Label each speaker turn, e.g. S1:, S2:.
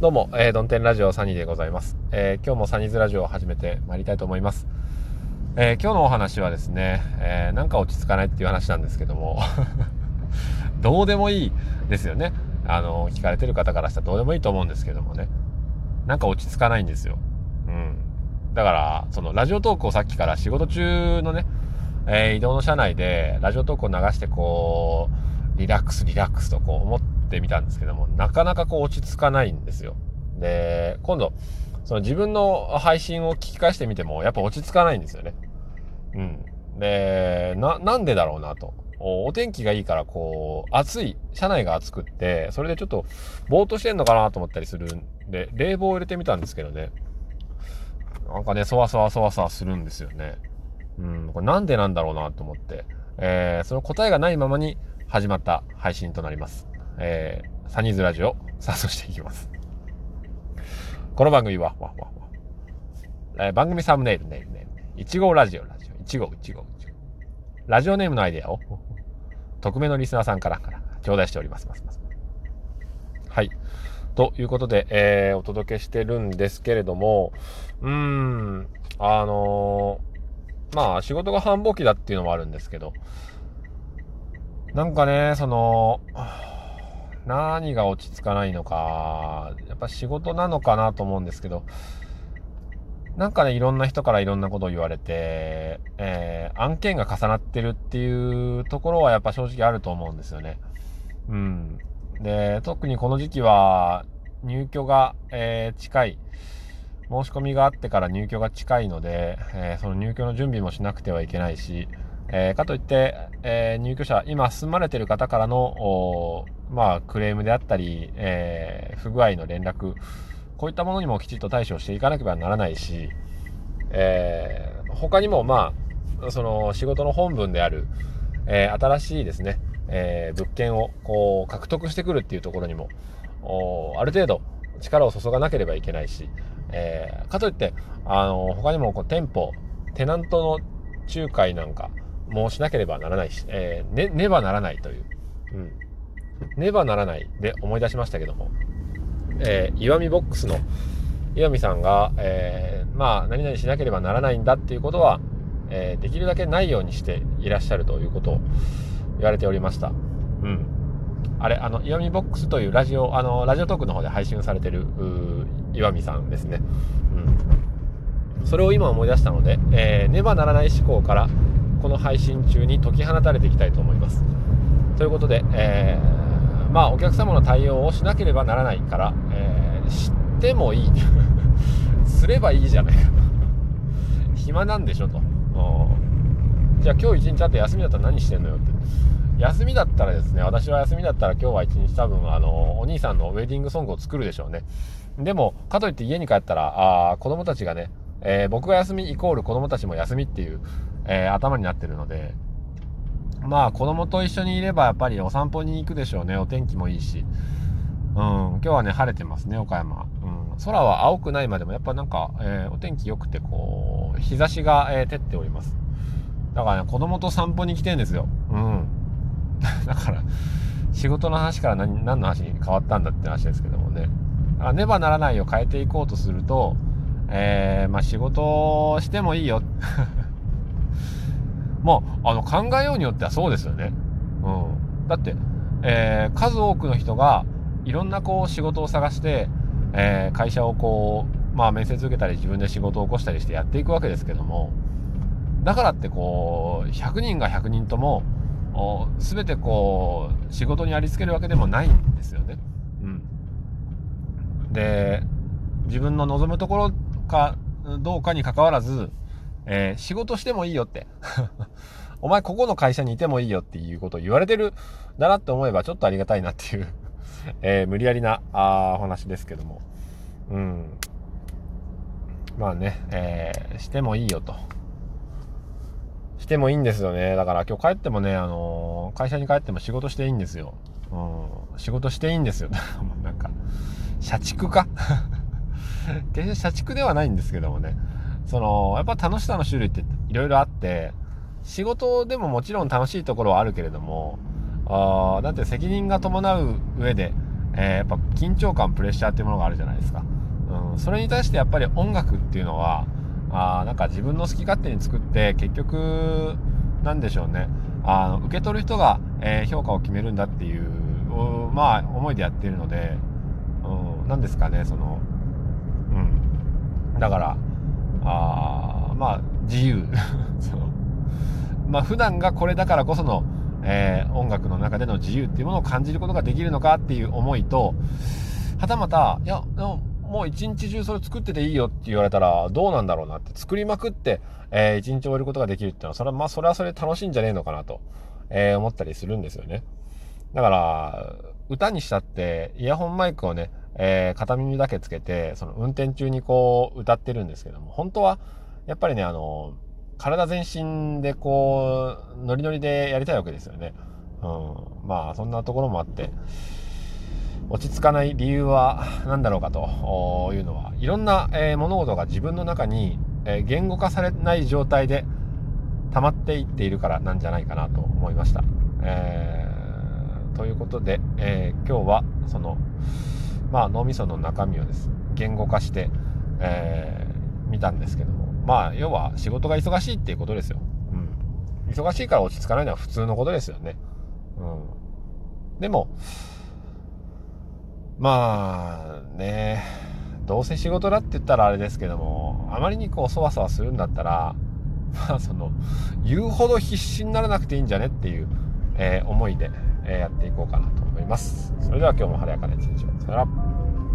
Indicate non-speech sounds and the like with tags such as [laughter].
S1: どうも、えー、ドンテンラジオサニーでございます。えー、今日もサニーズラジオを始めてまいりたいと思います。えー、今日のお話はですね、えなんか落ち着かないっていう話なんですけども [laughs] どうでもいいですよね。あの、聞かれてる方からしたらどうでもいいと思うんですけどもね。なんか落ち着かないんですよ。うん。だから、そのラジオトークをさっきから仕事中のね、え移動の車内でラジオトークを流してこう、リラックスリラックスとこう思ってってみたんですけども、なかなかこう落ち着かないんですよ。で、今度、その自分の配信を聞き返してみても、やっぱ落ち着かないんですよね。うん。で、な、なんでだろうなと。お天気がいいから、こう、暑い、車内が暑くって、それでちょっと、ぼーっとしてんのかなと思ったりするんで、冷房を入れてみたんですけどね。なんかね、そわそわそわそわするんですよね。うん、これなんでなんだろうなと思って、えー、その答えがないままに始まった配信となります。えー、サニーズラジオ、スタートしていきます。この番組は、わわわえー、番組サムネイル、ネイル、ネイル、いちごラジオ、ラジオ、いちご、いちご、いちご。ラジオネームのアイデアを、匿名のリスナーさんから、から頂戴しております。ますますはい。ということで、えー、お届けしてるんですけれども、うーん、あのー、まあ、仕事が繁忙期だっていうのもあるんですけど、なんかね、その、何が落ち着かないのか、やっぱ仕事なのかなと思うんですけど、なんかね、いろんな人からいろんなことを言われて、えー、案件が重なってるっていうところはやっぱ正直あると思うんですよね。うん。で、特にこの時期は入居が、えー、近い。申し込みがあってから入居が近いので、えー、その入居の準備もしなくてはいけないし、えー、かといって、えー、入居者、今住まれてる方からの、まあ、クレームであったり、えー、不具合の連絡、こういったものにもきちっと対処していかなければならないし、えー、他にも、まあ、その仕事の本文である、えー、新しいですね、えー、物件をこう獲得してくるっていうところにも、ある程度力を注がなければいけないし、えー、かといって、あの他にもこう店舗、テナントの仲介なんかもしなければならないし、えー、ね、ねばならないという、うん、ねばならないで思い出しましたけども、えー、岩見ボックスの岩見さんが、えー、まあ何々しなければならないんだっていうことは、えー、できるだけないようにしていらっしゃるということを言われておりました。うん。あれ、あの、岩見ボックスというラジオ、あの、ラジオトークの方で配信されてる、岩見さんですね。うん。それを今思い出したので、えー、ねばならない思考から、この配信中に解き放たれていきたいと思います。ということで、えーまあお客様の対応をしなければならないから、えー、知ってもいい。[laughs] すればいいじゃないか暇なんでしょと。じゃあ今日一日あって休みだったら何してんのよって。休みだったらですね私は休みだったら今日は一日多分あのお兄さんのウェディングソングを作るでしょうね。でもかといって家に帰ったらあ子供たちがね、えー、僕が休みイコール子供たちも休みっていう、えー、頭になってるのでまあ子供と一緒にいればやっぱりお散歩に行くでしょうね。お天気もいいし。うん、今日はね、晴れてますね、岡山。うん、空は青くないまでも、やっぱなんか、えー、お天気良くて、こう、日差しが、えー、照っております。だからね、子供と散歩に来てんですよ。うん。[laughs] だから、仕事の話から何何の話に変わったんだって話ですけどもね。あねばならないを変えていこうとすると、えー、まあ仕事してもいいよ。[laughs] まあ、あの、考えようによってはそうですよね。うん。だって、えー、数多くの人が、いろんなこう仕事を探して、えー、会社をこう、まあ面接受けたり自分で仕事を起こしたりしてやっていくわけですけども、だからってこう、100人が100人とも、全てこう、仕事にありつけるわけでもないんですよね。うん。で、自分の望むところかどうかにかかわらず、えー、仕事してもいいよって。[laughs] お前ここの会社にいてもいいよっていうことを言われてるだなって思えばちょっとありがたいなっていう [laughs] えー、無理やりなあお話ですけども。うん。まあね、えー、してもいいよと。してもいいんですよね。だから今日帰ってもね、あのー、会社に帰っても仕事していいんですよ。うん。仕事していいんですよ。[laughs] なんか、社畜か？決して社畜ではないんですけどもね。その、やっぱ楽しさの種類っていろいろあって、仕事でももちろん楽しいところはあるけれども、あなんて責任が伴う上で、えー、やっぱ緊張感プレッシャーっていうものがあるじゃないですか、うん、それに対してやっぱり音楽っていうのはあなんか自分の好き勝手に作って結局なんでしょうね。あの受け取る人が、えー、評価を決めるんだっていうまあ思いでやっているので、うん、なんですかねそのうん。だからあまあ自由 [laughs] そのまあ普段がこれだからこその、えー、音楽の中での自由っていうものを感じることができるのかっていう思いとはたまたいやもう一日中それ作ってていいよって言われたらどうなんだろうなって作りまくって、えー、一日終えることができるっていうのはそれはまあそれはそれ楽しいんじゃねえのかなと、えー、思ったりするんですよね。だから歌にしたってイヤホンマイクをね、えー、片耳だけつけてその運転中にこう歌ってるんですけども本当はやっぱりねあの体全身でこうノリノリでやりたいわけですよね。うん、まあそんなところもあって落ち着かない理由は何だろうかというのはいろんな、えー、物事が自分の中に、えー、言語化されない状態で溜まっていっているからなんじゃないかなと思いました。えー、ということで、え今日はその、まあ、脳みその中身をです言語化して、えー見たんですけどもまあ要は仕事が忙しいっていうことですよ。うん、忙しいから落ち着かないのは普通のことですよね。うん、でもまあね、どうせ仕事だって言ったらあれですけども、あまりにこうそわそわするんだったら、まあその、言うほど必死にならなくていいんじゃねっていう、えー、思いで、えー、やっていこうかなと思います。それでは今日も晴れやかな一日を。さよなら。